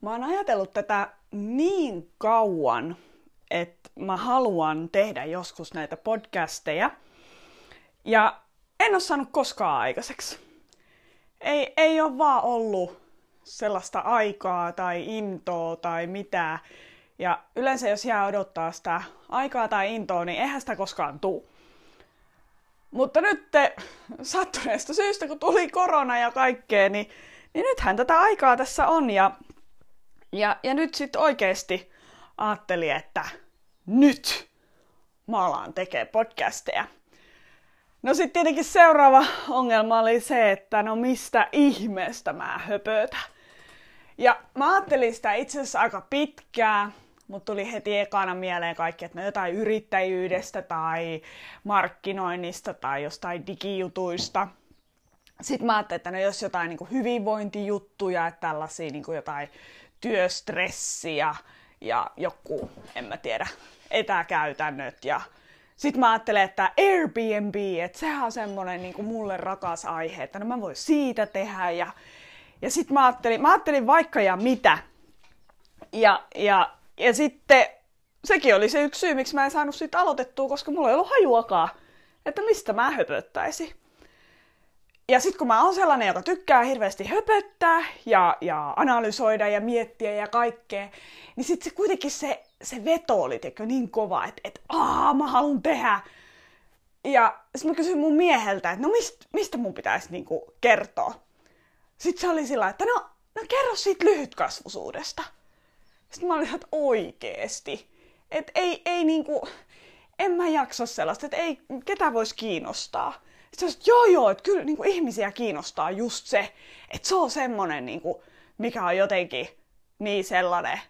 Mä oon ajatellut tätä niin kauan, että mä haluan tehdä joskus näitä podcasteja. Ja en ole saanut koskaan aikaiseksi. Ei, ei ole vaan ollut sellaista aikaa tai intoa tai mitään. Ja yleensä jos jää odottaa sitä aikaa tai intoa, niin eihän sitä koskaan tuu. Mutta nyt te, sattuneesta syystä, kun tuli korona ja kaikkea, niin, niin nythän tätä aikaa tässä on. Ja, ja, ja nyt sitten oikeasti ajattelin, että nyt mä alan tekee podcasteja. No sitten tietenkin seuraava ongelma oli se, että no mistä ihmeestä mä höpötän. Ja mä ajattelin sitä itse asiassa aika pitkään, mutta tuli heti ekana mieleen kaikki, että no jotain yrittäjyydestä tai markkinoinnista tai jostain digijutuista. Sitten mä ajattelin, että no jos jotain niin hyvinvointijuttuja, että tällaisia niin jotain työstressiä ja joku, en mä tiedä, etäkäytännöt ja sitten mä ajattelen, että Airbnb, että sehän on semmoinen niin mulle rakas aihe, että no mä voin siitä tehdä ja, ja sitten mä ajattelin, mä ajattelin vaikka ja mitä. Ja, ja, ja sitten sekin oli se yksi syy, miksi mä en saanut siitä aloitettua, koska mulla ei ollut hajuakaan, että mistä mä höpöttäisin. Ja sitten kun mä oon sellainen, joka tykkää hirveästi höpöttää ja, ja analysoida ja miettiä ja kaikkea, niin sitten se kuitenkin se, se veto oli teko, niin kova, että et, aah, mä haluan tehdä. Ja sitten mä kysyin mun mieheltä, että no mist, mistä mun pitäisi niinku kertoa. Sitten se oli sillä että no, no kerro siitä lyhytkasvusuudesta. Sitten mä olin, että oikeesti. Että ei, ei niinku, en mä jaksa sellaista, että ei, ketä voisi kiinnostaa. Sitten sanoin, joo joo, että kyllä niin kuin ihmisiä kiinnostaa just se, että se on semmonen, niin kuin, mikä on jotenkin niin sellainen,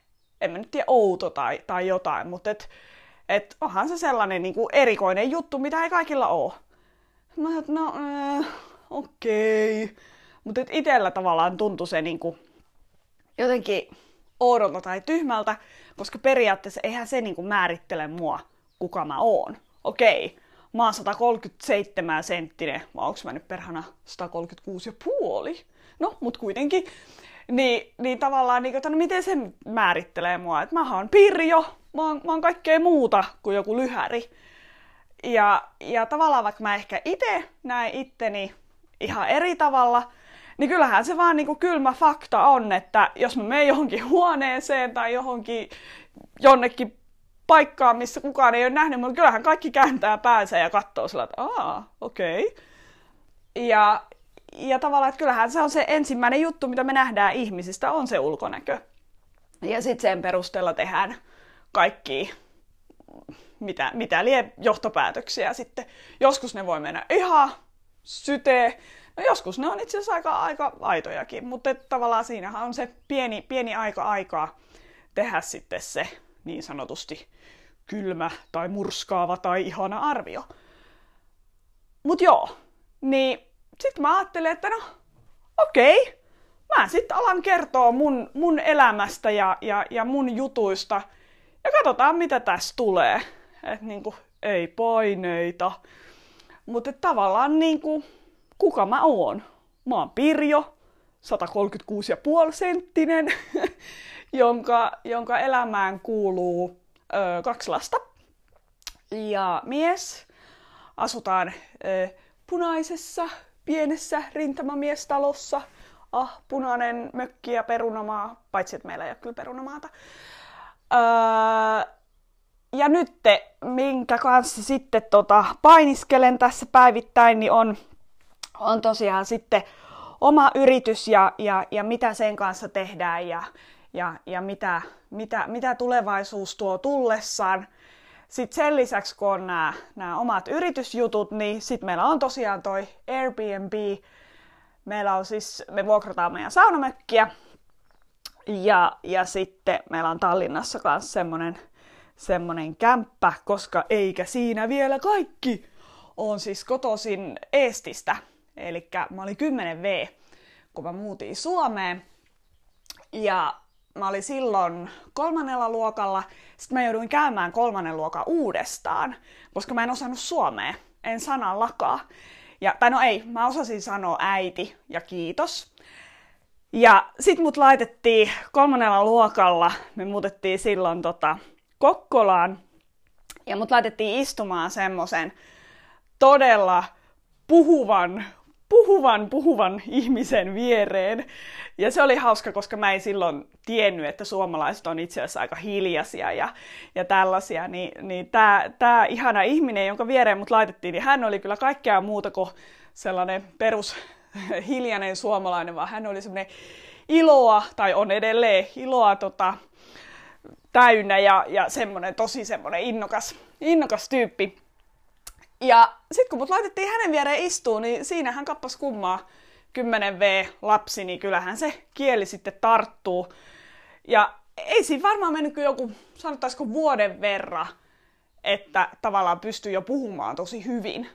en mä nyt tiedä, outo tai, tai jotain, mutta et, et onhan se sellainen niin kuin erikoinen juttu, mitä ei kaikilla ole. Mä sanoin, no, äh, okei. Okay. Mutta itsellä tavallaan tuntui se niin kuin, jotenkin oudolta tai tyhmältä, koska periaatteessa eihän se niin kuin määrittele mua, kuka mä oon. Okei, okay mä oon 137 senttinen, vai onko mä nyt perhana 136 ja puoli? No, mut kuitenkin. Niin, niin tavallaan, niin, että no miten se määrittelee mua? Että mä oon Pirjo, mä oon, mä oon kaikkea muuta kuin joku lyhäri. Ja, ja tavallaan vaikka mä ehkä itse näen itteni ihan eri tavalla, niin kyllähän se vaan niin kuin kylmä fakta on, että jos mä menen johonkin huoneeseen tai johonkin jonnekin paikkaa, missä kukaan ei ole nähnyt, mutta kyllähän kaikki kääntää päänsä ja katsoo sillä, että aa, okei. Okay. Ja, ja tavallaan, että kyllähän se on se ensimmäinen juttu, mitä me nähdään ihmisistä, on se ulkonäkö. Ja sitten sen perusteella tehdään kaikki, mitä, mitä lie johtopäätöksiä sitten. Joskus ne voi mennä ihan syteen, no joskus ne on itse asiassa aika, aika aitojakin, mutta tavallaan siinähän on se pieni, pieni aika aikaa tehdä sitten se niin sanotusti kylmä tai murskaava tai ihana arvio. Mut joo, niin sit mä ajattelin, että no okei, okay, mä sitten alan kertoa mun, mun elämästä ja, ja, ja mun jutuista ja katsotaan mitä tässä tulee. Et niinku, ei paineita. Mutta tavallaan niinku, kuka mä oon? Mä oon Pirjo, 136,5 senttinen, jonka, jonka elämään kuuluu ö, kaksi lasta ja mies. Asutaan ö, punaisessa, pienessä rintamamiestalossa. Ah, punainen mökki ja perunamaa, paitsi että meillä ei ole kyllä perunamaata. Öö, ja nyt, minkä kanssa sitten tota, painiskelen tässä päivittäin, niin on, on tosiaan sitten oma yritys ja, ja, ja mitä sen kanssa tehdään ja, ja, ja mitä, mitä, mitä tulevaisuus tuo tullessaan. Sitten sen lisäksi, kun on nämä, nämä omat yritysjutut, niin sitten meillä on tosiaan toi Airbnb. Meillä on siis, me vuokrataan meidän saunamökkiä. Ja, ja sitten meillä on Tallinnassa myös semmonen, semmonen kämppä, koska eikä siinä vielä kaikki. On siis kotoisin Eestistä. Eli mä olin 10V, kun mä muutin Suomeen. Ja mä olin silloin kolmannella luokalla. Sitten mä jouduin käymään kolmannen luokan uudestaan, koska mä en osannut suomea. En sanallakaan. Ja, tai no ei, mä osasin sanoa äiti ja kiitos. Ja sit mut laitettiin kolmannella luokalla, me muutettiin silloin tota, Kokkolaan, ja mut laitettiin istumaan semmoisen todella puhuvan, puhuvan, puhuvan ihmisen viereen. Ja se oli hauska, koska mä en silloin tiennyt, että suomalaiset on itse asiassa aika hiljaisia ja, ja tällaisia. Niin, niin tämä tää ihana ihminen, jonka viereen mut laitettiin, niin hän oli kyllä kaikkea muuta kuin sellainen perus hiljainen suomalainen, vaan hän oli semmoinen iloa, tai on edelleen iloa tota, täynnä ja, ja semmoinen tosi semmoinen innokas, innokas tyyppi. Ja sitten kun mut laitettiin hänen viereen istuun, niin siinä hän kappas kummaa 10V-lapsi, niin kyllähän se kieli sitten tarttuu. Ja ei siinä varmaan mennyt kuin joku, sanottaisiko vuoden verran, että tavallaan pystyy jo puhumaan tosi hyvin.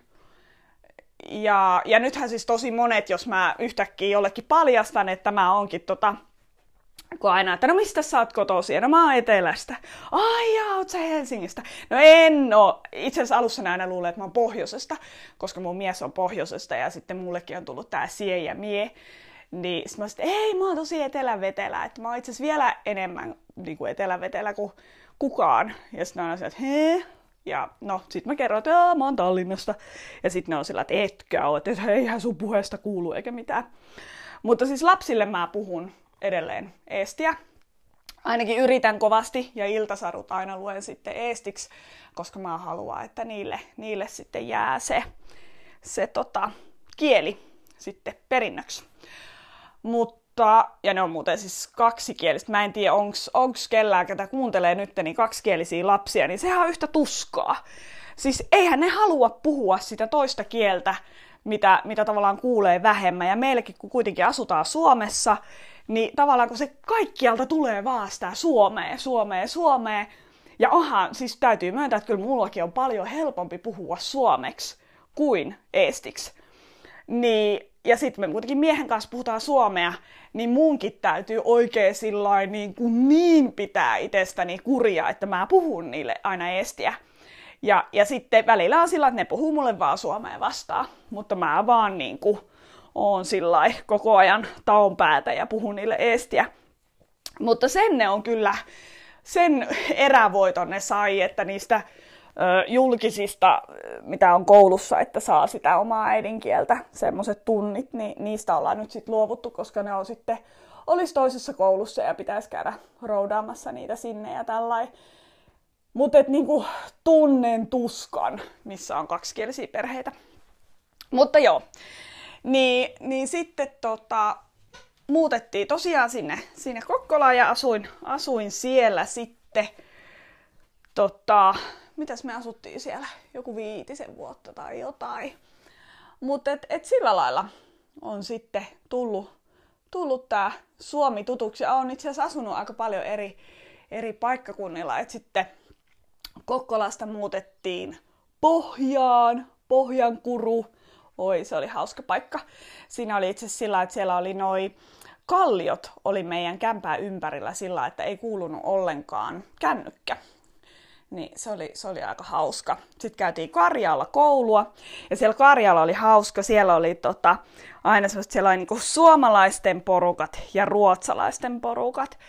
Ja, ja nythän siis tosi monet, jos mä yhtäkkiä jollekin paljastan, että mä oonkin tota, kun aina, että no mistä sä oot kotoisin? No mä oon Etelästä. Ai jaa, oot sä Helsingistä? No en oo. Itse asiassa alussa ne aina luulee, että mä oon Pohjoisesta, koska mun mies on Pohjoisesta ja sitten mullekin on tullut tää sie ja mie. Niin sit mä sit, ei mä oon tosi etelävetelä, että mä oon itse asiassa vielä enemmän niin kuin etelävetelä kuin kukaan. Ja sitten on että hee, ja no, sit mä kerroin, että mä oon Tallinnasta. Ja sitten ne on sillä, että etkä oo, että eihän sun puheesta kuulu eikä mitään. Mutta siis lapsille mä puhun edelleen eestiä. Ainakin yritän kovasti ja iltasarut aina luen sitten eestiksi, koska mä haluan, että niille, niille sitten jää se, se tota, kieli sitten perinnöksi. Mutta, ja ne on muuten siis kaksikielistä. Mä en tiedä, onks kellään, ketä kuuntelee nyt, niin kaksikielisiä lapsia, niin sehän on yhtä tuskaa. Siis eihän ne halua puhua sitä toista kieltä, mitä, mitä tavallaan kuulee vähemmän. Ja meillekin, kun kuitenkin asutaan Suomessa, niin tavallaan kun se kaikkialta tulee vaan sitä Suomeen, Suomeen, Suomeen. Ja onhan, siis täytyy myöntää, että kyllä mullakin on paljon helpompi puhua suomeksi kuin estiksi. Niin, ja sitten me kuitenkin miehen kanssa puhutaan suomea, niin munkin täytyy oikein sillain niin, kuin niin pitää itsestäni kuria, että mä puhun niille aina estiä. Ja, ja sitten välillä on sillä, että ne puhuu mulle vaan suomea vastaan, mutta mä vaan niin kuin oon sillä koko ajan taon päätä ja puhun niille estiä. Mutta sen ne on kyllä, sen erävoiton ne sai, että niistä julkisista, mitä on koulussa, että saa sitä omaa äidinkieltä, semmoiset tunnit, niin niistä ollaan nyt sitten luovuttu, koska ne on sitten, olisi toisessa koulussa ja pitäisi käydä roudaamassa niitä sinne ja tällainen. Mutta niinku tunnen tuskan, missä on kaksikielisiä perheitä. Mutta joo, niin, niin sitten tota, muutettiin tosiaan sinne, sinne Kokkolaan ja asuin, asuin siellä sitten. Tota, mitäs me asuttiin siellä? Joku viitisen vuotta tai jotain. Mutta et, et sillä lailla on sitten tullut, tullut tämä Suomi tutuksi. Olen itse asiassa asunut aika paljon eri, eri paikkakunnilla. Et sitten Kokkolasta muutettiin Pohjaan, Pohjankuru, Oi, se oli hauska paikka. Siinä oli itse sillä, että siellä oli noin kalliot oli meidän kämpää ympärillä sillä, että ei kuulunut ollenkaan kännykkä. Niin se oli, se oli aika hauska. Sitten käytiin Karjalla koulua, ja siellä Karjalla oli hauska. Siellä oli tota, aina sellaiset, siellä oli niinku suomalaisten porukat ja ruotsalaisten porukat.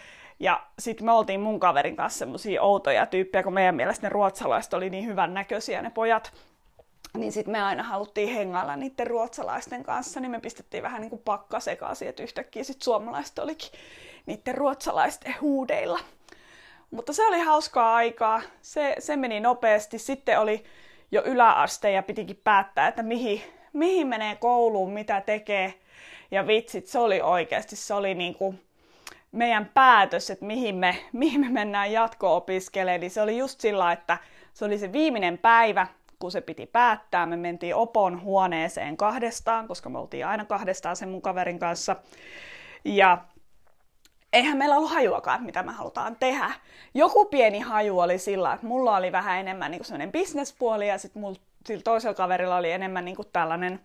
Ja sitten me oltiin mun kaverin kanssa semmosia outoja tyyppejä, kun meidän mielestä ne ruotsalaiset oli niin hyvän näköisiä ne pojat niin sitten me aina haluttiin hengailla niiden ruotsalaisten kanssa, niin me pistettiin vähän niin kuin pakka sekaisin, että yhtäkkiä sitten suomalaiset olikin niiden ruotsalaisten huudeilla. Mutta se oli hauskaa aikaa, se, se meni nopeasti. Sitten oli jo yläaste ja pitikin päättää, että mihin, mihin menee kouluun, mitä tekee. Ja vitsit, se oli oikeasti, se oli niin kuin meidän päätös, että mihin me, mihin me mennään jatko-opiskelemaan. Niin se oli just sillä, että se oli se viimeinen päivä, kun se piti päättää, me mentiin Opon huoneeseen kahdestaan, koska me oltiin aina kahdestaan sen mun kaverin kanssa. Ja eihän meillä ollut hajuakaan, mitä me halutaan tehdä. Joku pieni haju oli sillä, että mulla oli vähän enemmän niin sellainen bisnespuoli ja sitten sillä toisella kaverilla oli enemmän niin kuin tällainen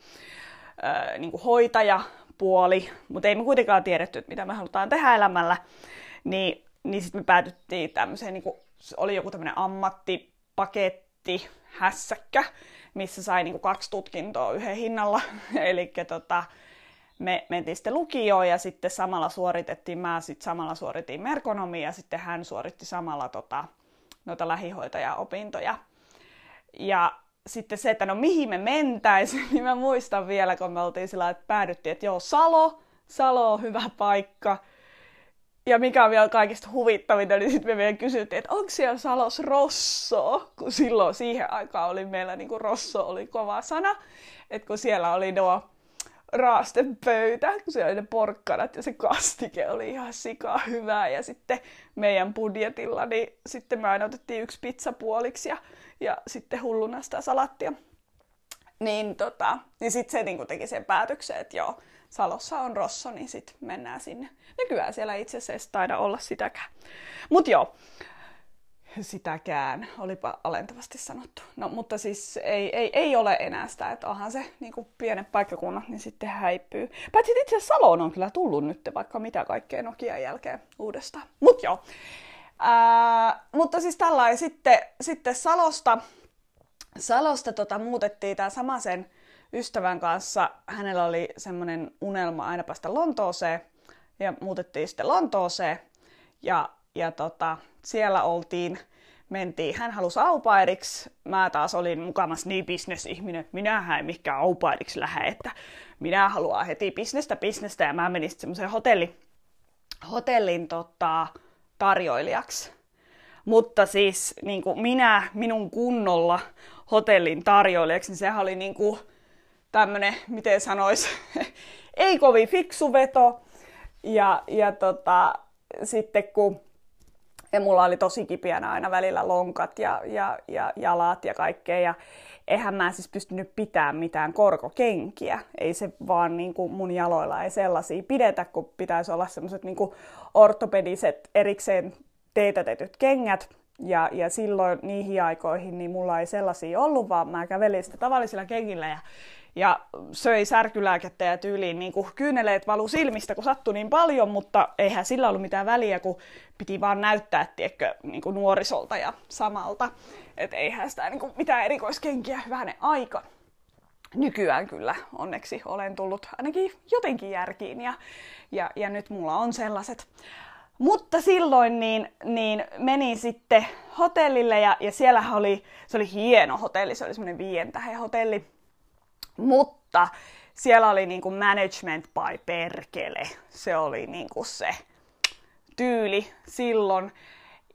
äh, niin kuin hoitajapuoli, mutta ei me kuitenkaan tiedetty, että mitä me halutaan tehdä elämällä. Niin, niin sitten me päädyttiin tämmöiseen, niin kuin, oli joku tämmöinen ammattipaketti, hässäkkä, missä sai niinku kaksi tutkintoa yhden hinnalla. Eli tota, me mentiin sitten lukioon ja sitten samalla suoritettiin, mä sitten samalla suoritin merkonomia ja sitten hän suoritti samalla tota, noita lähihoitajaopintoja. Ja sitten se, että no mihin me mentäisiin, niin mä muistan vielä, kun me oltiin sillä että päädyttiin, että joo, Salo, Salo on hyvä paikka. Ja mikä on vielä kaikista huvittavinta, niin sitten me vielä kysyttiin, että onko siellä Salos Rosso, kun silloin siihen aikaan oli meillä niin kuin Rosso oli kova sana, että kun siellä oli nuo raastepöytä, kun siellä oli ne porkkanat ja se kastike oli ihan sikaa hyvää. Ja sitten meidän budjetilla, niin sitten me aina otettiin yksi pizza puoliksi ja, ja sitten hulluna sitä salattia. Niin, tota, niin sitten se niin teki sen päätöksen, että joo, Salossa on Rosso, niin sitten mennään sinne. Nykyään siellä itse asiassa taida olla sitäkään. Mut joo, sitäkään, olipa alentavasti sanottu. No, mutta siis ei, ei, ei ole enää sitä, että onhan se niin kuin pienet paikkakunnat, niin sitten häipyy. Paitsi itse asiassa Saloon on kyllä tullut nyt vaikka mitä kaikkea Nokian jälkeen uudestaan. Mut joo. Ää, mutta siis tällainen sitten, sitten Salosta, Salosta tota, muutettiin tämä sama sen ystävän kanssa. Hänellä oli semmoinen unelma aina päästä Lontooseen ja muutettiin sitten Lontooseen. Ja, ja tota, siellä oltiin, mentiin, hän halusi aupairiksi, mä taas olin mukamassa niin bisnesihminen, että minä en mikään aupairiksi lähde, että minä haluan heti bisnestä bisnestä ja mä menin sitten semmoiseen hotelli, hotellin tota, tarjoilijaksi. Mutta siis niin kuin minä minun kunnolla hotellin tarjoilijaksi, niin sehän oli niin kuin tämmönen, miten sanois, ei kovin fiksu veto. Ja, ja tota, sitten kun ja mulla oli tosi kipiänä aina välillä lonkat ja, ja, ja jalat ja kaikkea. Ja eihän mä siis pystynyt pitämään mitään korkokenkiä. Ei se vaan niin kuin mun jaloilla ei sellaisia pidetä, kun pitäisi olla semmoiset niin ortopediset erikseen teetätetyt kengät. Ja, ja silloin niihin aikoihin niin mulla ei sellaisia ollut, vaan mä kävelin sitä tavallisilla kengillä ja ja söi särkylääkettä ja tyyliin niin kuin kyyneleet valu silmistä, kun sattui niin paljon, mutta eihän sillä ollut mitään väliä, kun piti vaan näyttää, tiedätkö, niin kuin nuorisolta ja samalta. Että eihän sitä niin kuin mitään erikoiskenkiä hyvänen aika. Nykyään kyllä onneksi olen tullut ainakin jotenkin järkiin ja, ja, ja nyt mulla on sellaiset. Mutta silloin niin, niin menin sitten hotellille ja, ja siellä oli, se oli hieno hotelli, se oli semmoinen viien hotelli mutta siellä oli niinku management by perkele. Se oli niinku se tyyli silloin.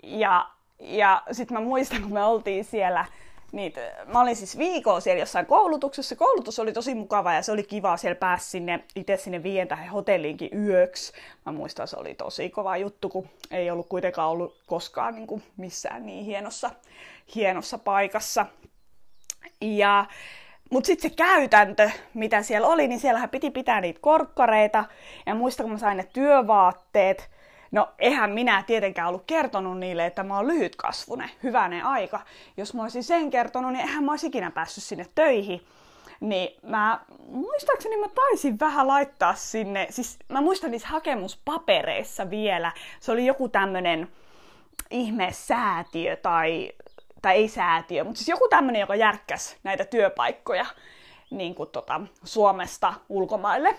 Ja, ja sitten mä muistan, kun me oltiin siellä, niin mä olin siis viikon siellä jossain koulutuksessa. Koulutus oli tosi mukava ja se oli kiva. Siellä pääsi sinne, itse sinne viien tähän hotelliinkin yöksi. Mä muistan, se oli tosi kova juttu, kun ei ollut kuitenkaan ollut koskaan niin kuin missään niin hienossa, hienossa paikassa. Ja mutta sitten se käytäntö, mitä siellä oli, niin siellähän piti pitää niitä korkkareita. Ja muista, kun mä sain ne työvaatteet. No, eihän minä tietenkään ollut kertonut niille, että mä oon lyhytkasvunen, hyvänen aika. Jos mä olisin sen kertonut, niin eihän mä olisi ikinä päässyt sinne töihin. Niin mä, muistaakseni mä taisin vähän laittaa sinne, siis mä muistan niissä hakemuspapereissa vielä, se oli joku tämmönen ihme säätiö tai tai ei säätiö, mutta siis joku tämmöinen, joka järkkäs näitä työpaikkoja niin kuin tota, Suomesta ulkomaille.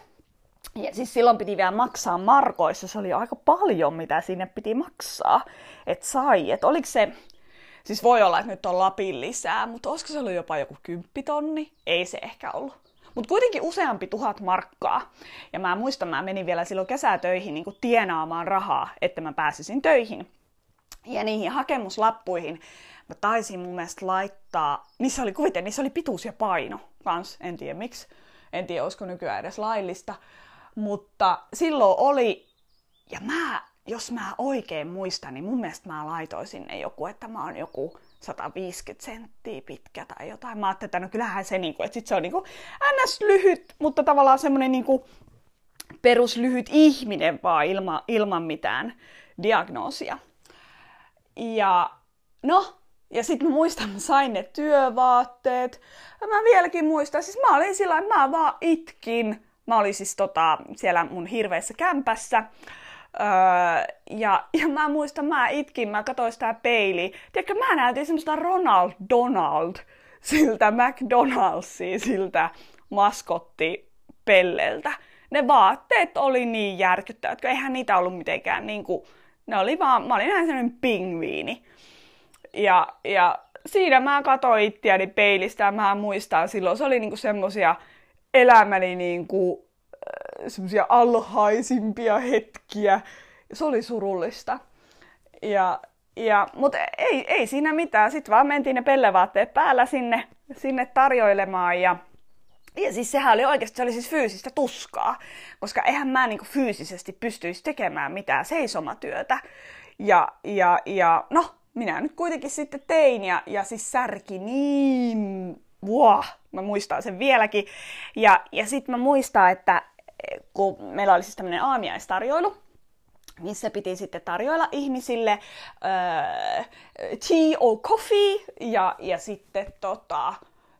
Ja siis silloin piti vielä maksaa markoissa, se oli aika paljon, mitä sinne piti maksaa, että sai. Että oliko se, siis voi olla, että nyt on Lapin lisää, mutta olisiko se ollut jopa joku kymppitonni? Ei se ehkä ollut. Mutta kuitenkin useampi tuhat markkaa. Ja mä muistan, mä menin vielä silloin kesätöihin niin kuin tienaamaan rahaa, että mä pääsisin töihin. Ja niihin hakemuslappuihin mä taisin mun mielestä laittaa, niissä oli kuvite, niissä oli pituus ja paino kans, en tiedä miksi, en tiedä olisiko nykyään edes laillista, mutta silloin oli, ja mä, jos mä oikein muistan, niin mun mielestä mä laitoin sinne joku, että mä oon joku 150 senttiä pitkä tai jotain. Mä ajattelin, että no kyllähän se, niinku, että sit se on niinku ns. lyhyt, mutta tavallaan semmonen niinku peruslyhyt ihminen vaan ilma, ilman mitään diagnoosia. Ja no, ja sitten mä muistan, mä sain ne työvaatteet. Ja mä vieläkin muistan, siis mä olin sillä mä vaan itkin. Mä olin siis tota, siellä mun hirveässä kämpässä. Öö, ja, ja mä muistan, mä itkin, mä katsoin sitä peiliä. Tiedätkö, mä näytin semmoista Ronald Donald, siltä McDonald'sia, siltä maskotti pelleltä. Ne vaatteet oli niin järkyttävät, että eihän niitä ollut mitenkään niin kuin, ne oli vaan, mä olin ihan sellainen pingviini. Ja, ja siinä mä katsoin itseäni peilistä ja mä muistan silloin, se oli niinku semmosia elämäni niinku, äh, semmosia alhaisimpia hetkiä. Se oli surullista. Ja, ja, mutta ei, ei siinä mitään. Sitten vaan mentiin ne pellevaatteet päällä sinne, sinne tarjoilemaan ja ja siis sehän oli oikeasti, se oli siis fyysistä tuskaa, koska eihän mä niinku fyysisesti pystyisi tekemään mitään seisomatyötä. Ja, ja, ja no, minä nyt kuitenkin sitten tein ja, ja siis särki niin, wow, mä muistan sen vieläkin. Ja, ja sitten mä muistan, että kun meillä oli siis tämmöinen aamiaistarjoilu, missä piti sitten tarjoilla ihmisille äh, tea or coffee ja, ja sitten tota,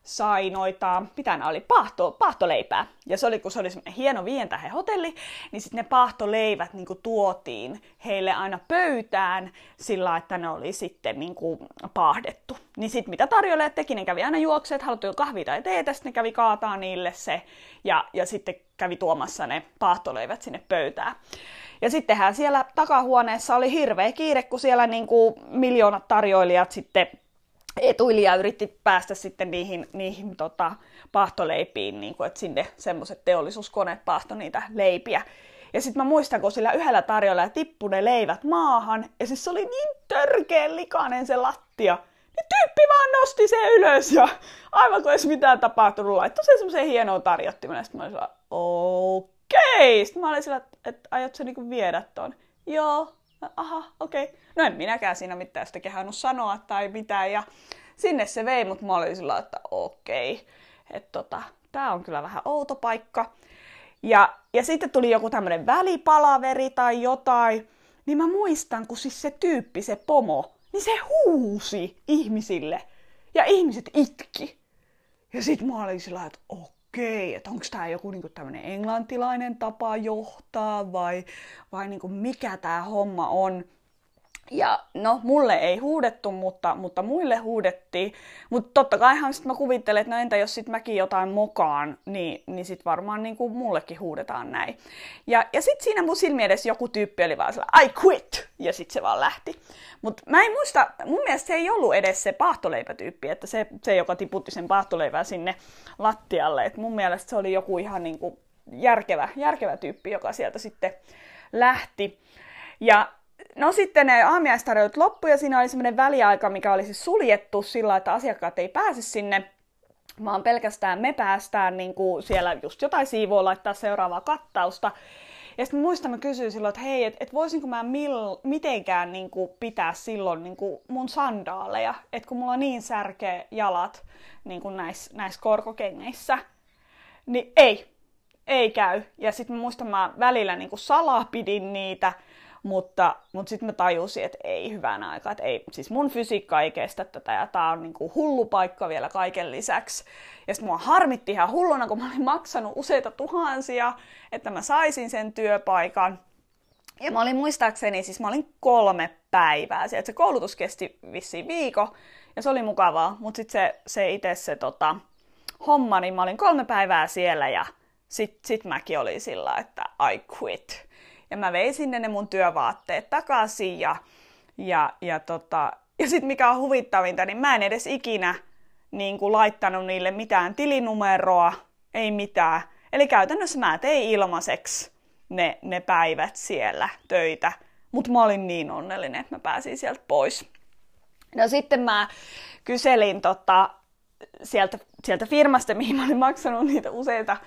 sai noita, mitä nämä oli, Pahto, pahtoleipää. Ja se oli, kun se oli hieno viien hotelli, niin sitten ne pahtoleivät niin kuin tuotiin heille aina pöytään sillä, että ne oli sitten niin kuin pahdettu. Niin sitten mitä tarjoilijat teki, ne kävi aina juokseet, haluttu kahvia tai teetä, sitten ne kävi kaataa niille se ja, ja sitten kävi tuomassa ne pahtoleivät sinne pöytään. Ja sittenhän siellä takahuoneessa oli hirveä kiire, kun siellä niin kuin miljoonat tarjoilijat sitten etuilija yritti päästä sitten niihin, niihin tota, pahtoleipiin, niin kuin, että sinne semmoiset teollisuuskoneet pahto niitä leipiä. Ja sitten mä muistan, kun sillä yhdellä tarjolla tippui ne leivät maahan, ja siis se oli niin törkeä likainen se lattia. Niin tyyppi vaan nosti sen ylös, ja aivan kuin olisi mitään tapahtunut, laittoi sen semmoiseen hienoon tarjottimeen. Sitten mä olin sillä, okei. Sitten mä olin sillä, että aiot sä niinku viedä ton? Joo, aha, okei. Okay. No en minäkään siinä mitään sitä kehannut sanoa tai mitään. Ja sinne se vei, mutta mä olin sillä, että okei. Okay. Että tota, tää on kyllä vähän outo paikka. Ja, ja sitten tuli joku tämmöinen välipalaveri tai jotain. Niin mä muistan, kun siis se tyyppi, se pomo, niin se huusi ihmisille. Ja ihmiset itki. Ja sit mä olin sillä, että okei okei, että onko tämä joku niinku tämmöinen englantilainen tapa johtaa vai, vai niinku mikä tämä homma on. Ja no, mulle ei huudettu, mutta, mutta muille huudettiin. Mutta totta kaihan sitten mä kuvittelen, että no entä jos sit mäkin jotain mokaan, niin, niin sit varmaan niin kuin mullekin huudetaan näin. Ja, ja sitten siinä mun silmi edes joku tyyppi oli vaan sellainen, I quit! Ja sitten se vaan lähti. Mutta mä en muista, mun mielestä se ei ollut edes se pahtoleipätyyppi, että se, se joka tiputti sen pahtoleivää sinne lattialle. Et mun mielestä se oli joku ihan niin kuin järkevä, järkevä tyyppi, joka sieltä sitten lähti. Ja No sitten ne aamiaistarjoilut loppui ja siinä oli semmoinen väliaika, mikä oli siis suljettu sillä, että asiakkaat ei pääse sinne, vaan pelkästään me päästään niin kuin siellä just jotain siivoa laittaa seuraavaa kattausta. Ja sitten muistan, mä kysyin silloin, että hei, että et voisinko mä mil, mitenkään niin kuin, pitää silloin niin kuin mun sandaaleja, että kun mulla on niin särkeä jalat niin kuin näissä näis korkokengeissä, niin ei, ei käy. Ja sitten muistan, mä välillä niin kuin salaa pidin niitä, mutta, mutta sitten mä tajusin, että ei hyvän aikaa, että ei, siis mun fysiikka ei kestä tätä ja tää on niinku hullu paikka vielä kaiken lisäksi. Ja sitten mua harmitti ihan hulluna, kun mä olin maksanut useita tuhansia, että mä saisin sen työpaikan. Ja mä olin muistaakseni, siis mä olin kolme päivää sieltä. Se koulutus kesti vissiin viikko ja se oli mukavaa, mutta sitten se, se itse se tota, homma, niin mä olin kolme päivää siellä ja sitten sit mäkin olin sillä, että I quit ja mä vein sinne ne mun työvaatteet takaisin ja, ja, ja, tota, ja sitten mikä on huvittavinta, niin mä en edes ikinä niin kuin laittanut niille mitään tilinumeroa, ei mitään. Eli käytännössä mä tein ilmaiseksi ne, ne päivät siellä töitä, mutta mä olin niin onnellinen, että mä pääsin sieltä pois. No sitten mä kyselin tota, sieltä, sieltä firmasta, mihin mä olin maksanut niitä useita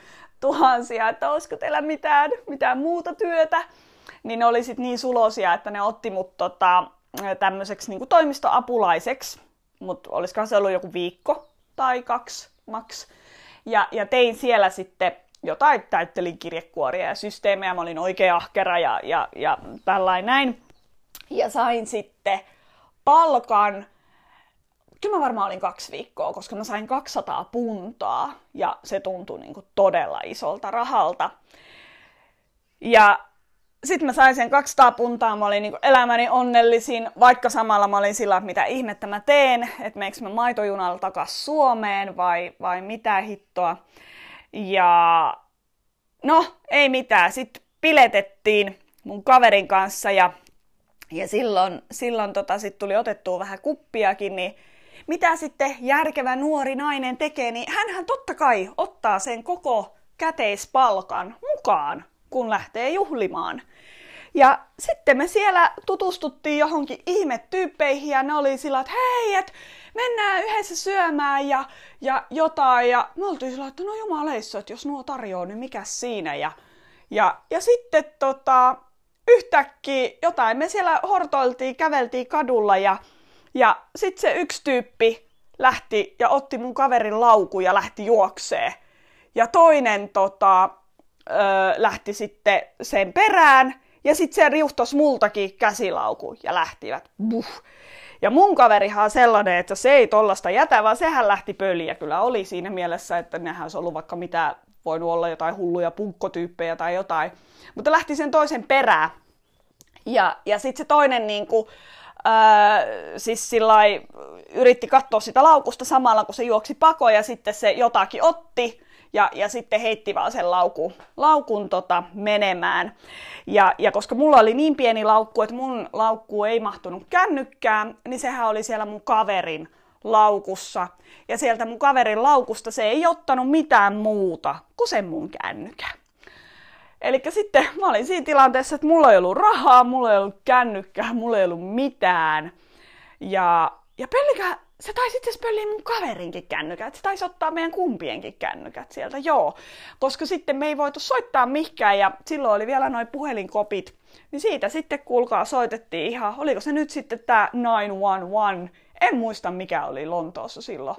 tuhansia, että olisiko teillä mitään, mitään muuta työtä, niin ne oli sit niin sulosia, että ne otti mut tota, tämmöiseksi niin toimistoapulaiseksi, mutta olisikohan se ollut joku viikko tai kaksi maks. Ja, ja tein siellä sitten jotain, täyttelin kirjekuoria ja systeemejä, mä olin oikein ahkera ja, ja, ja tällainen näin. Ja sain sitten palkan kyllä mä varmaan olin kaksi viikkoa, koska mä sain 200 puntaa ja se tuntui niin kuin todella isolta rahalta. Ja sitten mä sain sen 200 puntaa, mä olin niin kuin elämäni onnellisin, vaikka samalla mä olin sillä, että mitä ihmettä mä teen, että meneekö mä maitojunalla takas Suomeen vai, vai mitä hittoa. Ja no, ei mitään. Sitten piletettiin mun kaverin kanssa ja, ja silloin, silloin tota, sit tuli otettua vähän kuppiakin, niin mitä sitten järkevä nuori nainen tekee, niin hän totta kai ottaa sen koko käteispalkan mukaan, kun lähtee juhlimaan. Ja sitten me siellä tutustuttiin johonkin ihmetyyppeihin ja ne oli sillä, että hei, et mennään yhdessä syömään ja, ja jotain. Ja me oltiin sillä, että no jumaleissa, että jos nuo tarjoaa, niin mikä siinä. Ja, ja, ja sitten tota, yhtäkkiä jotain, me siellä hortoiltiin, käveltiin kadulla ja, ja sitten se yksi tyyppi lähti ja otti mun kaverin lauku ja lähti juokseen. Ja toinen tota, ö, lähti sitten sen perään ja sitten se riuhtos multakin käsilauku ja lähtivät. Buh. Ja mun kaverihan on sellainen, että se ei tollasta jätä, vaan sehän lähti pöliä. Kyllä oli siinä mielessä, että nehän olisi ollut vaikka mitä, voinut olla jotain hulluja punkkotyyppejä tai jotain. Mutta lähti sen toisen perään. Ja, ja sitten se toinen niin kuin, Öö, siis sillai, yritti katsoa sitä laukusta samalla, kun se juoksi pakoon ja sitten se jotakin otti ja, ja sitten heitti vaan sen lauku, laukun tota, menemään. Ja, ja koska mulla oli niin pieni laukku, että mun laukku ei mahtunut kännykkään, niin sehän oli siellä mun kaverin laukussa. Ja sieltä mun kaverin laukusta se ei ottanut mitään muuta kuin sen mun kännykän. Eli sitten mä olin siinä tilanteessa, että mulla ei ollut rahaa, mulla ei ollut kännykkää, mulla ei ollut mitään. Ja, ja pelkä se taisi itse asiassa mun kaverinkin kännykät. Se taisi ottaa meidän kumpienkin kännykät sieltä, joo. Koska sitten me ei voitu soittaa mihkään ja silloin oli vielä noin puhelinkopit. Niin siitä sitten kuulkaa soitettiin ihan, oliko se nyt sitten tämä 911? En muista mikä oli Lontoossa silloin.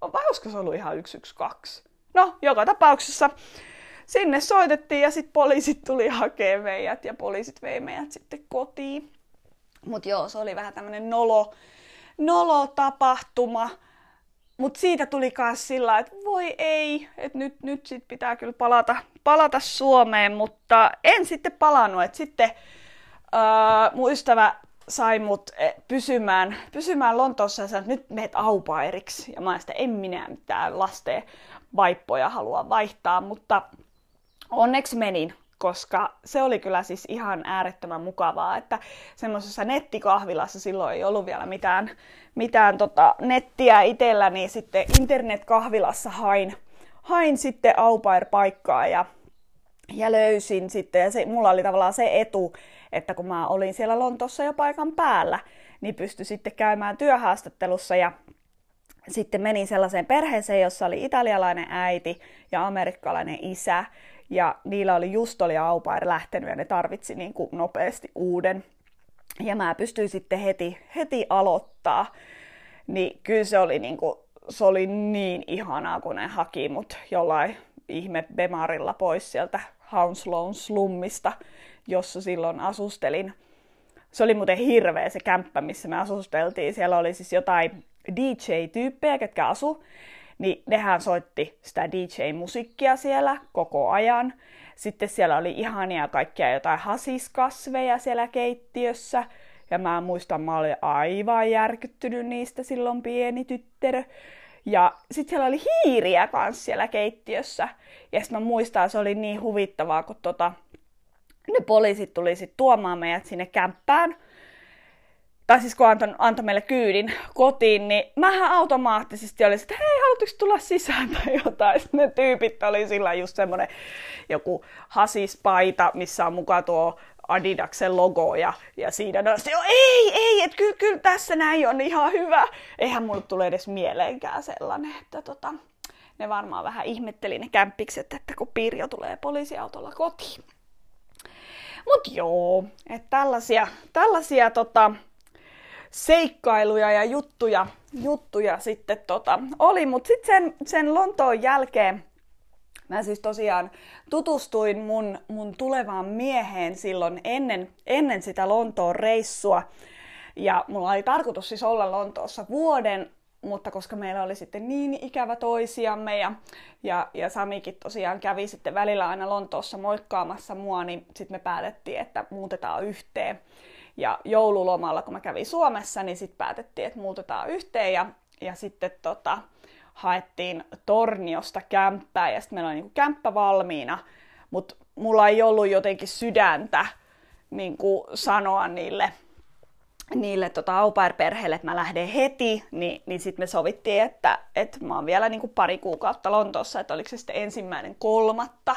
Vai olisiko se ollut ihan 112? No, joka tapauksessa sinne soitettiin ja sitten poliisit tuli hakemaan meidät ja poliisit vei meidät sitten kotiin. Mutta joo, se oli vähän tämmöinen nolo, nolo tapahtuma. Mutta siitä tuli myös sillä, että voi ei, että nyt, nyt sit pitää kyllä palata, palata Suomeen, mutta en sitten palannut. Et sitten uh, mun ystävä sai mut e, pysymään, pysymään Lontoossa ja sanoi, että nyt meet aupairiksi. Ja mä sitä en minä mitään lasten vaippoja halua vaihtaa, mutta onneksi menin koska se oli kyllä siis ihan äärettömän mukavaa, että semmoisessa nettikahvilassa silloin ei ollut vielä mitään, mitään tota nettiä itsellä, niin sitten internetkahvilassa hain, hain sitten au paikkaa ja, ja löysin sitten, ja se, mulla oli tavallaan se etu, että kun mä olin siellä Lontossa jo paikan päällä, niin pystyi sitten käymään työhaastattelussa ja sitten menin sellaiseen perheeseen, jossa oli italialainen äiti ja amerikkalainen isä. Ja niillä oli just oli aupair lähtenyt ja ne tarvitsi niin kuin nopeasti uuden. Ja mä pystyin sitten heti, heti aloittaa. Niin kyllä se oli, niin kuin, se oli niin ihanaa, kun ne haki mut jollain ihme Bemarilla pois sieltä Hounslown slummista, jossa silloin asustelin. Se oli muuten hirveä se kämppä, missä me asusteltiin. Siellä oli siis jotain DJ-tyyppejä, ketkä asu niin nehän soitti sitä DJ-musiikkia siellä koko ajan. Sitten siellä oli ihania kaikkia jotain hasiskasveja siellä keittiössä. Ja mä muistan, mä olin aivan järkyttynyt niistä silloin pieni tyttärö. Ja sitten siellä oli hiiriä kanssa siellä keittiössä. Ja sitten mä muistan, se oli niin huvittavaa, kun tota, ne poliisit tuli sitten tuomaan meidät sinne kämppään – tai siis kun antoi, antoi meille kyydin kotiin, niin mähän automaattisesti oli, että hei, haluatteko tulla sisään tai jotain. Sitten ne tyypit oli sillä just semmoinen joku hasispaita, missä on mukaan tuo Adidaksen logo ja, ja siinä no, se, ei, ei, että kyllä, kyllä tässä näin on ihan hyvä. Eihän mulle tule edes mieleenkään sellainen, että tota, ne varmaan vähän ihmetteli ne kämppikset, että kun Pirjo tulee poliisiautolla kotiin. Mut joo, että tällaisia, tällaisia tota, seikkailuja ja juttuja, juttuja sitten tota, oli. Mutta sitten sen, sen Lontoon jälkeen mä siis tosiaan tutustuin mun, mun tulevaan mieheen silloin ennen, ennen sitä Lontoon reissua. Ja mulla oli tarkoitus siis olla Lontoossa vuoden, mutta koska meillä oli sitten niin ikävä toisiamme ja, ja, ja Samikin tosiaan kävi sitten välillä aina Lontoossa moikkaamassa mua, niin sitten me päätettiin, että muutetaan yhteen. Ja joululomalla, kun mä kävin Suomessa, niin sitten päätettiin, että muutetaan yhteen ja, ja sitten tota, haettiin Torniosta kämppää ja sitten meillä oli niinku kämppä valmiina. Mutta mulla ei ollut jotenkin sydäntä niin kuin sanoa niille, niille tota, au perheelle että mä lähden heti, niin, niin sitten me sovittiin, että, että mä oon vielä niin pari kuukautta Lontoossa, että oliko se sitten ensimmäinen kolmatta,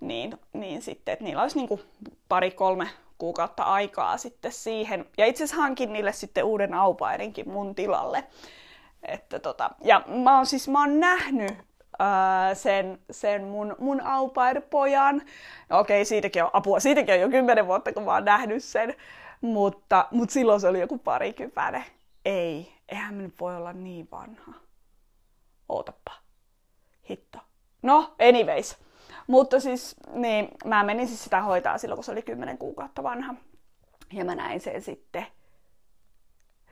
niin, niin sitten, että niillä olisi niin pari-kolme kuukautta aikaa sitten siihen. Ja itse asiassa hankin niille sitten uuden aupairinkin mun tilalle. Että tota, ja mä oon siis mä oon nähnyt ää, sen, sen mun, mun aupair-pojan. Okei, siitäkin on apua. Siitäkin on jo kymmenen vuotta, kun mä oon nähnyt sen. Mutta, mutta silloin se oli joku parikypäinen. Ei, eihän me nyt voi olla niin vanha. Ootappa. Hitto. No, anyways. Mutta siis, niin, mä menin siis sitä hoitaa silloin, kun se oli 10 kuukautta vanha. Ja mä näin sen sitten.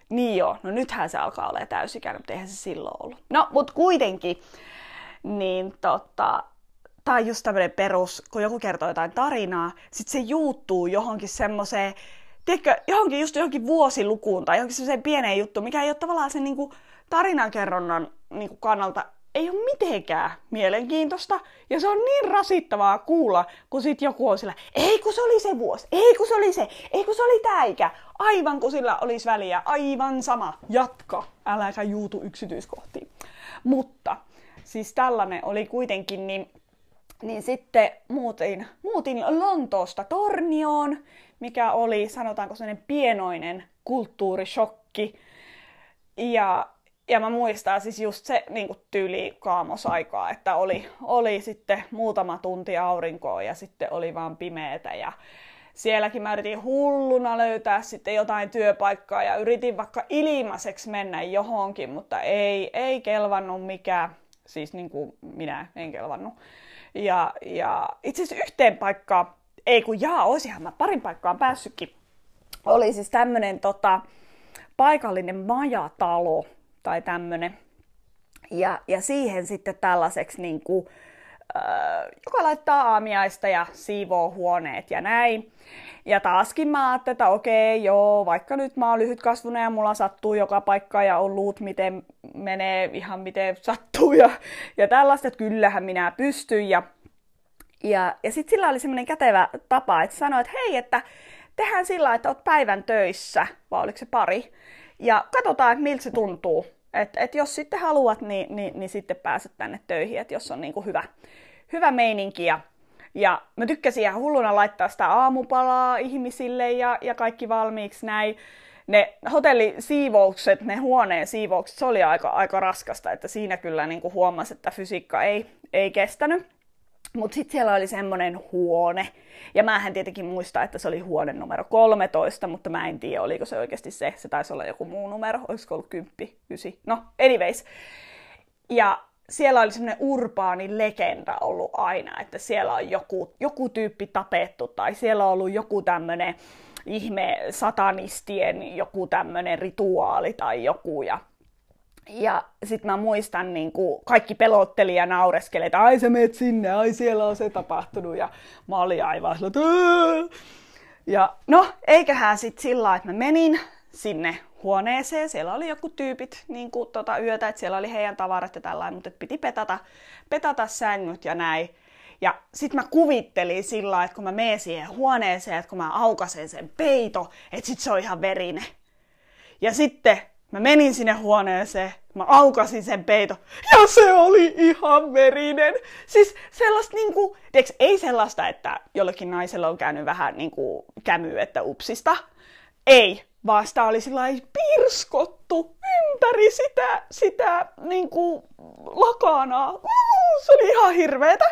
Niin joo, no nythän se alkaa olla täysikäinen, mutta eihän se silloin ollut. No, mutta kuitenkin, niin tota, on just tämmönen perus, kun joku kertoo jotain tarinaa, sit se juuttuu johonkin semmoiseen, tiedätkö, johonkin just johonkin vuosilukuun tai johonkin semmoiseen pieneen juttuun, mikä ei ole tavallaan sen niin kuin, tarinankerronnan niin kuin, kannalta ei ole mitenkään mielenkiintoista. Ja se on niin rasittavaa kuulla, kun sit joku on sillä, ei kun se oli se vuosi, ei kun se oli se, ei kun se oli tää ikä. Aivan kun sillä olisi väliä, aivan sama. Jatka, äläkä juutu yksityiskohtiin. Mutta siis tällainen oli kuitenkin, niin, niin sitten muutin, muutin Lontoosta Tornioon, mikä oli, sanotaanko sellainen pienoinen kulttuurishokki. Ja ja mä muistan siis just se niin kuin tyyli kaamosaikaa, että oli, oli sitten muutama tunti aurinkoa ja sitten oli vaan pimeetä. Ja sielläkin mä yritin hulluna löytää sitten jotain työpaikkaa ja yritin vaikka ilmaiseksi mennä johonkin, mutta ei, ei kelvannut mikään, siis niin kuin minä en kelvannut. Ja, ja itse asiassa yhteen paikkaan, ei kun jaa, oisihan mä parin paikkaan päässytkin, oli siis tämmönen tota, paikallinen majatalo, tai tämmönen. Ja, ja siihen sitten tällaiseksi niin kuin, äh, joka laittaa aamiaista ja siivoo huoneet ja näin. Ja taaskin mä ajattelin, että okei, joo, vaikka nyt mä oon lyhytkasvunen ja mulla sattuu joka paikka ja on luut, miten menee ihan miten sattuu ja, ja tällaista, että kyllähän minä pystyn. Ja, ja, ja sitten sillä oli semmoinen kätevä tapa, että sanoi, että hei, että tehdään sillä, että oot päivän töissä, vai oliko se pari, ja katsotaan, että miltä se tuntuu. Et, et jos sitten haluat, niin, niin, niin sitten pääset tänne töihin, että jos on niin kuin hyvä, hyvä meininki. Ja, ja mä tykkäsin ihan hulluna laittaa sitä aamupalaa ihmisille ja, ja kaikki valmiiksi näin. Ne hotellisiivoukset, ne huoneen siivoukset, se oli aika, aika raskasta, että siinä kyllä niin kuin huomasi, että fysiikka ei, ei kestänyt. Mutta sitten siellä oli semmoinen huone. Ja mä en tietenkin muista, että se oli huone numero 13, mutta mä en tiedä, oliko se oikeasti se. Se taisi olla joku muu numero, olisiko ollut 10, 9. No, anyways. Ja siellä oli semmoinen urbaani legenda ollut aina, että siellä on joku, joku tyyppi tapettu tai siellä on ollut joku tämmöinen ihme satanistien joku tämmöinen rituaali tai joku. Ja ja sit mä muistan, niin kuin kaikki pelotteli ja naureskeli, että ai sä meet sinne, ai siellä on se tapahtunut. Ja mä olin aivan sillä, Ja no, eiköhän sit sillä että mä menin sinne huoneeseen. Siellä oli joku tyypit niin kuin, tota, yötä, että siellä oli heidän tavarat ja tällainen, mutta piti petata, petata sängyt ja näin. Ja sit mä kuvittelin sillä että kun mä menen siihen huoneeseen, että kun mä aukasen sen peito, että sit se on ihan verinen. Ja sitten Mä menin sinne huoneeseen, mä aukasin sen peito ja se oli ihan verinen. Siis sellaista niinku, tiiäks, ei sellaista, että jollekin naisella on käynyt vähän niinku kämy, että upsista. Ei, vaan sitä oli sillä pirskottu ympäri sitä, sitä niinku lakanaa. Se oli ihan hirveetä.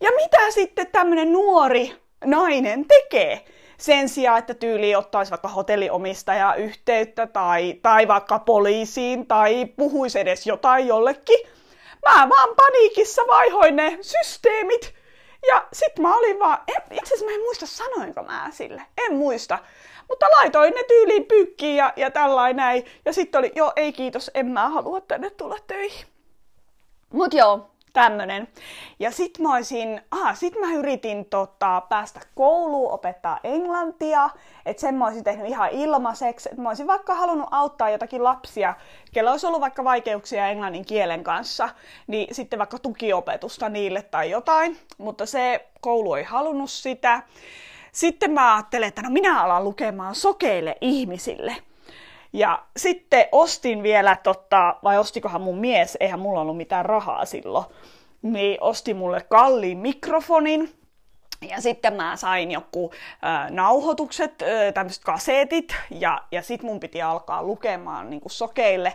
Ja mitä sitten tämmönen nuori nainen tekee? Sen sijaan, että tyyli ottaisi vaikka hotelliomistaja yhteyttä tai, tai vaikka poliisiin tai puhuisi edes jotain jollekin. Mä vaan paniikissa vaihoin ne systeemit. Ja sit mä olin vaan, itse asiassa mä en muista sanoinko mä sille, en muista. Mutta laitoin ne tyyliin pyykkiin ja, ja tällainen näin. Ja sitten oli, joo ei kiitos, en mä halua tänne tulla töihin. Mut joo, tämmönen. Ja sit mä olisin, aha, sit mä yritin tota, päästä kouluun opettaa englantia, että sen mä olisin tehnyt ihan ilmaiseksi, että mä olisin vaikka halunnut auttaa jotakin lapsia, kellä olisi ollut vaikka vaikeuksia englannin kielen kanssa, niin sitten vaikka tukiopetusta niille tai jotain, mutta se koulu ei halunnut sitä. Sitten mä ajattelin, että no minä alan lukemaan sokeille ihmisille. Ja sitten ostin vielä, totta, vai ostikohan mun mies, eihän mulla ollut mitään rahaa silloin, niin osti mulle kalliin mikrofonin, ja sitten mä sain joku äh, nauhoitukset, tämmöiset kasetit, ja, ja sitten mun piti alkaa lukemaan niin kuin sokeille.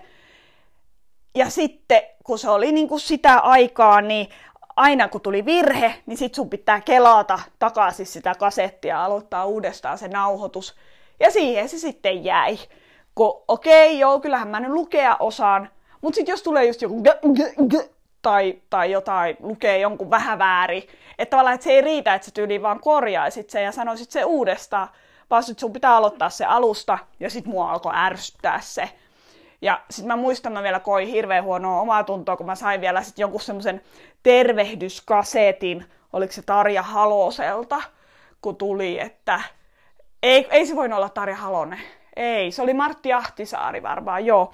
Ja sitten, kun se oli niin kuin sitä aikaa, niin aina kun tuli virhe, niin sit sun pitää kelata takaisin sitä kasettia ja aloittaa uudestaan se nauhoitus. Ja siihen se sitten jäi. Kun okei, okay, joo, kyllähän mä nyt lukea osaan, mutta sitten jos tulee just joku tai, tai jotain, lukee jonkun vähän väärin, että tavallaan että se ei riitä, että sä tyyliin vaan korjaisit sen ja sanoisit se uudestaan, vaan sit sun pitää aloittaa se alusta ja sit mua alkoi ärsyttää se. Ja sitten mä muistan, mä vielä koin hirveän huonoa omaa tuntoa, kun mä sain vielä sit jonkun semmoisen tervehdyskasetin, oliko se Tarja Haloselta, kun tuli, että ei, ei se voinut olla Tarja Halonen. Ei, se oli Martti Ahtisaari varmaan, joo.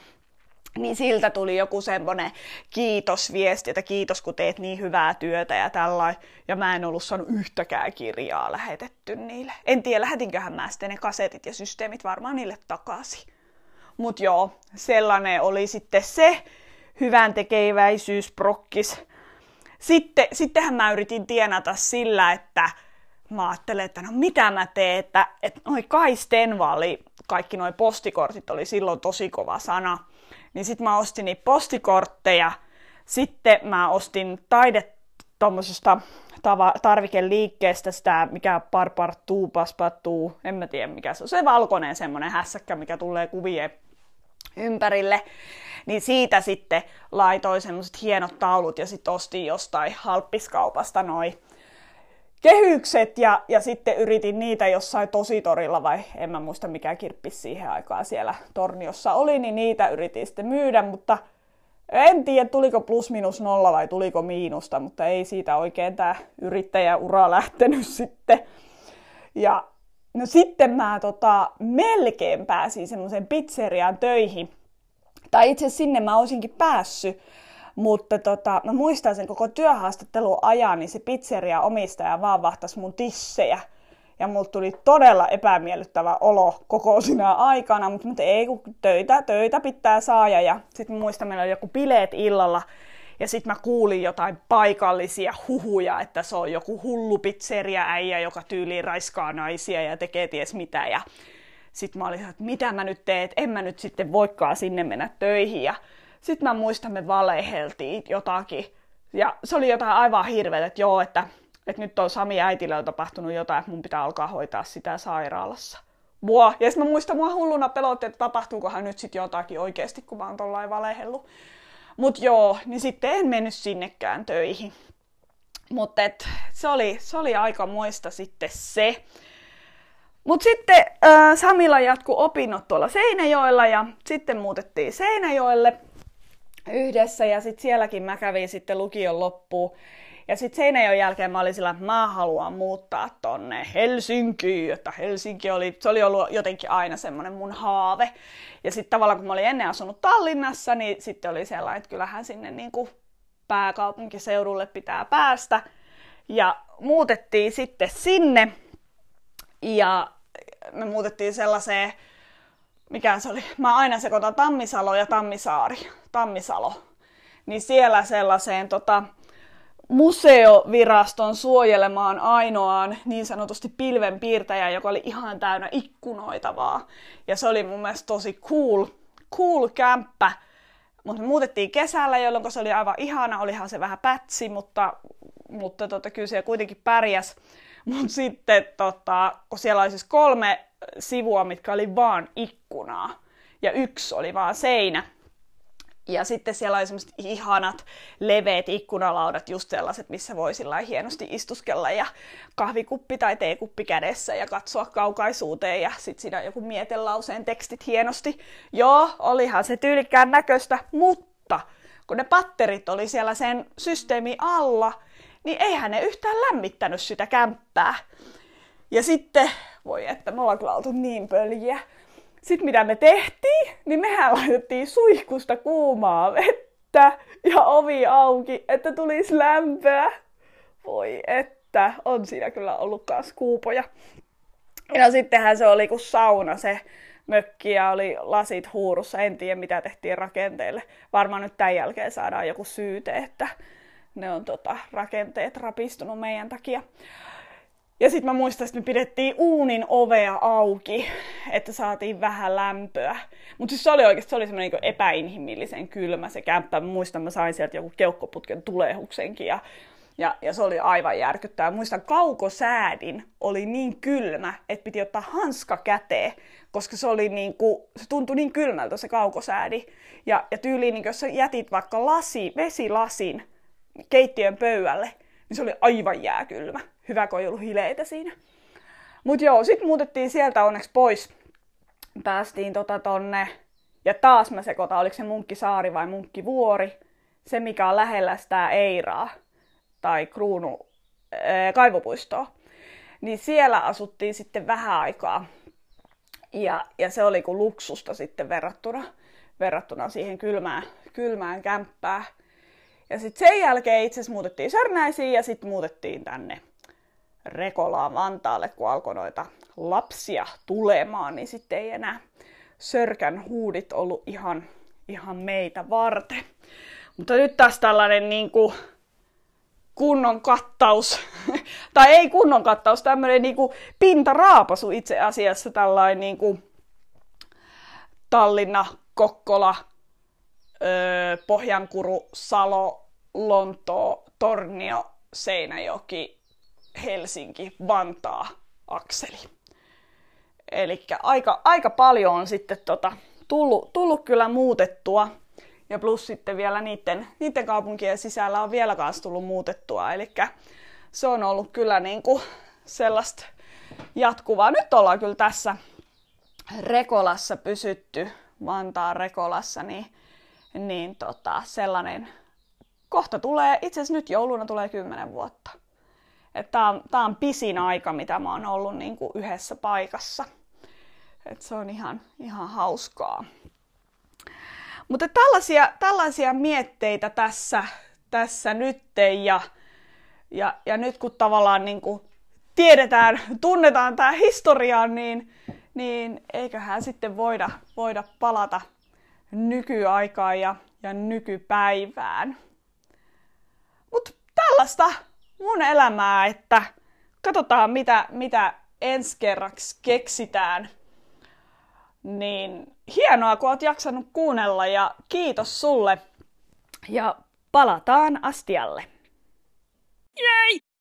Niin siltä tuli joku semmonen kiitosviesti, että kiitos kun teet niin hyvää työtä ja tällainen. Ja mä en ollut saanut yhtäkään kirjaa lähetetty niille. En tiedä, lähetinköhän mä sitten ne kasetit ja systeemit varmaan niille takaisin. Mut joo, sellainen oli sitten se hyvän tekeväisyysprokkis. Sitten, sittenhän mä yritin tienata sillä, että mä ajattelin, että no mitä mä teen, että, että noi Kai Stenvali, kaikki noi postikortit oli silloin tosi kova sana. Niin sit mä ostin niitä postikortteja, sitten mä ostin taide tuommoisesta tarvikeliikkeestä sitä, mikä parpartuu, paspattuu, en mä tiedä mikä se on, se valkoinen semmonen hässäkkä, mikä tulee kuvien ympärille. Niin siitä sitten laitoin semmoiset hienot taulut ja sitten ostin jostain halppiskaupasta noin kehykset ja, ja sitten yritin niitä jossain tositorilla vai en mä muista mikä kirppis siihen aikaan siellä torniossa oli, niin niitä yritin sitten myydä, mutta en tiedä tuliko plus minus nolla vai tuliko miinusta, mutta ei siitä oikein tämä yrittäjäura lähtenyt sitten. Ja no sitten mä tota, melkein pääsin semmoisen pizzeriaan töihin. Tai itse sinne mä olisinkin päässyt, mutta tota, mä muistan sen koko työhaastattelun ajan, niin se pizzeria omistaja vaan vahtasi mun tissejä. Ja mulla tuli todella epämiellyttävä olo koko sinä aikana, mutta, mutta ei kun töitä, töitä pitää saada. Ja sitten muistan, meillä oli joku bileet illalla, ja sitten mä kuulin jotain paikallisia huhuja, että se on joku hullu pizzeria äijä, joka tyyliin raiskaa naisia ja tekee ties mitä. Ja sitten mä olin, että mitä mä nyt teen, en mä nyt sitten voikaan sinne mennä töihin. Ja sitten mä muistan, me valeheltiin jotakin. Ja se oli jotain aivan hirveä, että joo, että, että nyt on Sami äitillä on tapahtunut jotain, että mun pitää alkaa hoitaa sitä sairaalassa. Mua. Ja sitten mä muistan, mua hulluna pelotti, että tapahtuukohan nyt sitten jotakin oikeasti, kun mä oon tollain valehellut. Mut joo, niin sitten en mennyt sinnekään töihin. Mutta se oli, se oli aika muista sitten se. Mutta sitten äh, Samilla jatkuu opinnot tuolla Seinäjoella ja sitten muutettiin Seinäjoelle yhdessä ja sitten sielläkin mä kävin sitten lukion loppuun. Ja sitten Seinäjoen jälkeen mä olin sillä, että mä haluan muuttaa tonne Helsinkiin, että Helsinki oli, se oli ollut jotenkin aina semmoinen mun haave. Ja sitten tavallaan kun mä olin ennen asunut Tallinnassa, niin sitten oli sellainen, että kyllähän sinne niin kuin pääkaupunkiseudulle pitää päästä. Ja muutettiin sitten sinne ja me muutettiin sellaiseen mikä se oli, mä aina sekoitan Tammisalo ja Tammisaari, Tammisalo, niin siellä sellaiseen tota, museoviraston suojelemaan ainoaan niin sanotusti pilvenpiirtäjään, joka oli ihan täynnä ikkunoita vaan. Ja se oli mun mielestä tosi cool, cool kämppä. Mutta me muutettiin kesällä, jolloin se oli aivan ihana, olihan se vähän pätsi, mutta, mutta tota, kyllä se kuitenkin pärjäs. Mutta sitten, tota, kun siellä oli siis kolme sivua, mitkä oli vaan ikkunaa, ja yksi oli vaan seinä, ja sitten siellä oli semmoiset ihanat leveät ikkunalaudat, just sellaiset, missä voi hienosti istuskella ja kahvikuppi tai teekuppi kädessä ja katsoa kaukaisuuteen ja sitten siinä joku mietelauseen tekstit hienosti. Joo, olihan se tyylikkään näköistä, mutta kun ne patterit oli siellä sen systeemi alla, niin eihän ne yhtään lämmittänyt sitä kämppää. Ja sitten, voi että me ollaan kyllä oltu niin pöljiä. Sitten mitä me tehtiin, niin mehän laitettiin suihkusta kuumaa vettä ja ovi auki, että tulisi lämpöä. Voi että, on siinä kyllä ollut taas kuupoja. Ja sittenhän se oli kuin sauna se mökki ja oli lasit huurussa. En tiedä mitä tehtiin rakenteille. Varmaan nyt tämän jälkeen saadaan joku syyte, että ne on tota, rakenteet rapistunut meidän takia. Ja sitten mä muistan, että me pidettiin uunin ovea auki, että saatiin vähän lämpöä. Mutta siis se oli oikeasti se oli semmoinen niin epäinhimillisen kylmä se kämppä. Mä muistan, mä sain sieltä joku keuhkoputken tulehuksenkin ja, ja, ja se oli aivan järkyttävää. Muistan, kaukosäädin oli niin kylmä, että piti ottaa hanska käteen, koska se, oli niin kuin, se tuntui niin kylmältä se kaukosäädi. Ja, ja tyyliin, niin jos sä jätit vaikka lasi, vesilasin keittiön pöydälle, niin se oli aivan jääkylmä. Hyvä, kun ei ollut hileitä siinä. Mut joo, sit muutettiin sieltä onneksi pois. Päästiin tota tonne, ja taas mä sekoitan, oliko se Munkkisaari vai Munkkivuori. Se, mikä on lähellä sitä Eiraa tai Kruunu ää, kaivopuistoa. Niin siellä asuttiin sitten vähän aikaa. Ja, ja se oli kuin luksusta sitten verrattuna, verrattuna siihen kylmään, kylmään kämppään. Ja sitten sen jälkeen itse asiassa muutettiin Sörnäisiin ja sitten muutettiin tänne Rekolaan Vantaalle, kun alkoi noita lapsia tulemaan, niin sitten ei enää Sörkän huudit ollut ihan, ihan meitä varten. Mutta nyt taas tällainen niin kuin kunnon kattaus, tai ei kunnon kattaus, tämmöinen niin pintaraapasu itse asiassa, tällainen niin kuin Tallinna, Kokkola, öö, Pohjankuru, Salo, Lontoo, Tornio, Seinäjoki, Helsinki, Vantaa, akseli. Eli aika, aika paljon on sitten tota, tullut, tullut kyllä muutettua. Ja plus sitten vielä niiden, niiden kaupunkien sisällä on vielä kanssa tullut muutettua. Eli se on ollut kyllä niin kuin sellaista jatkuvaa. Nyt ollaan kyllä tässä Rekolassa pysytty, Vantaan Rekolassa, niin, niin tota, sellainen kohta tulee, itse asiassa nyt jouluna tulee 10 vuotta. Tämä on, on pisin aika, mitä mä oon ollut niin kuin yhdessä paikassa. Et se on ihan, ihan hauskaa. Mutta tällaisia, tällaisia mietteitä tässä, tässä nytten ja, ja, ja nyt kun tavallaan niin kuin tiedetään, tunnetaan tämä historia, niin, niin eiköhän sitten voida, voida palata nykyaikaan ja, ja nykypäivään. Mutta tällaista mun elämää, että katsotaan mitä, mitä ensi kerraksi keksitään. Niin hienoa, kun oot jaksanut kuunnella ja kiitos sulle. Ja palataan astialle. Jei!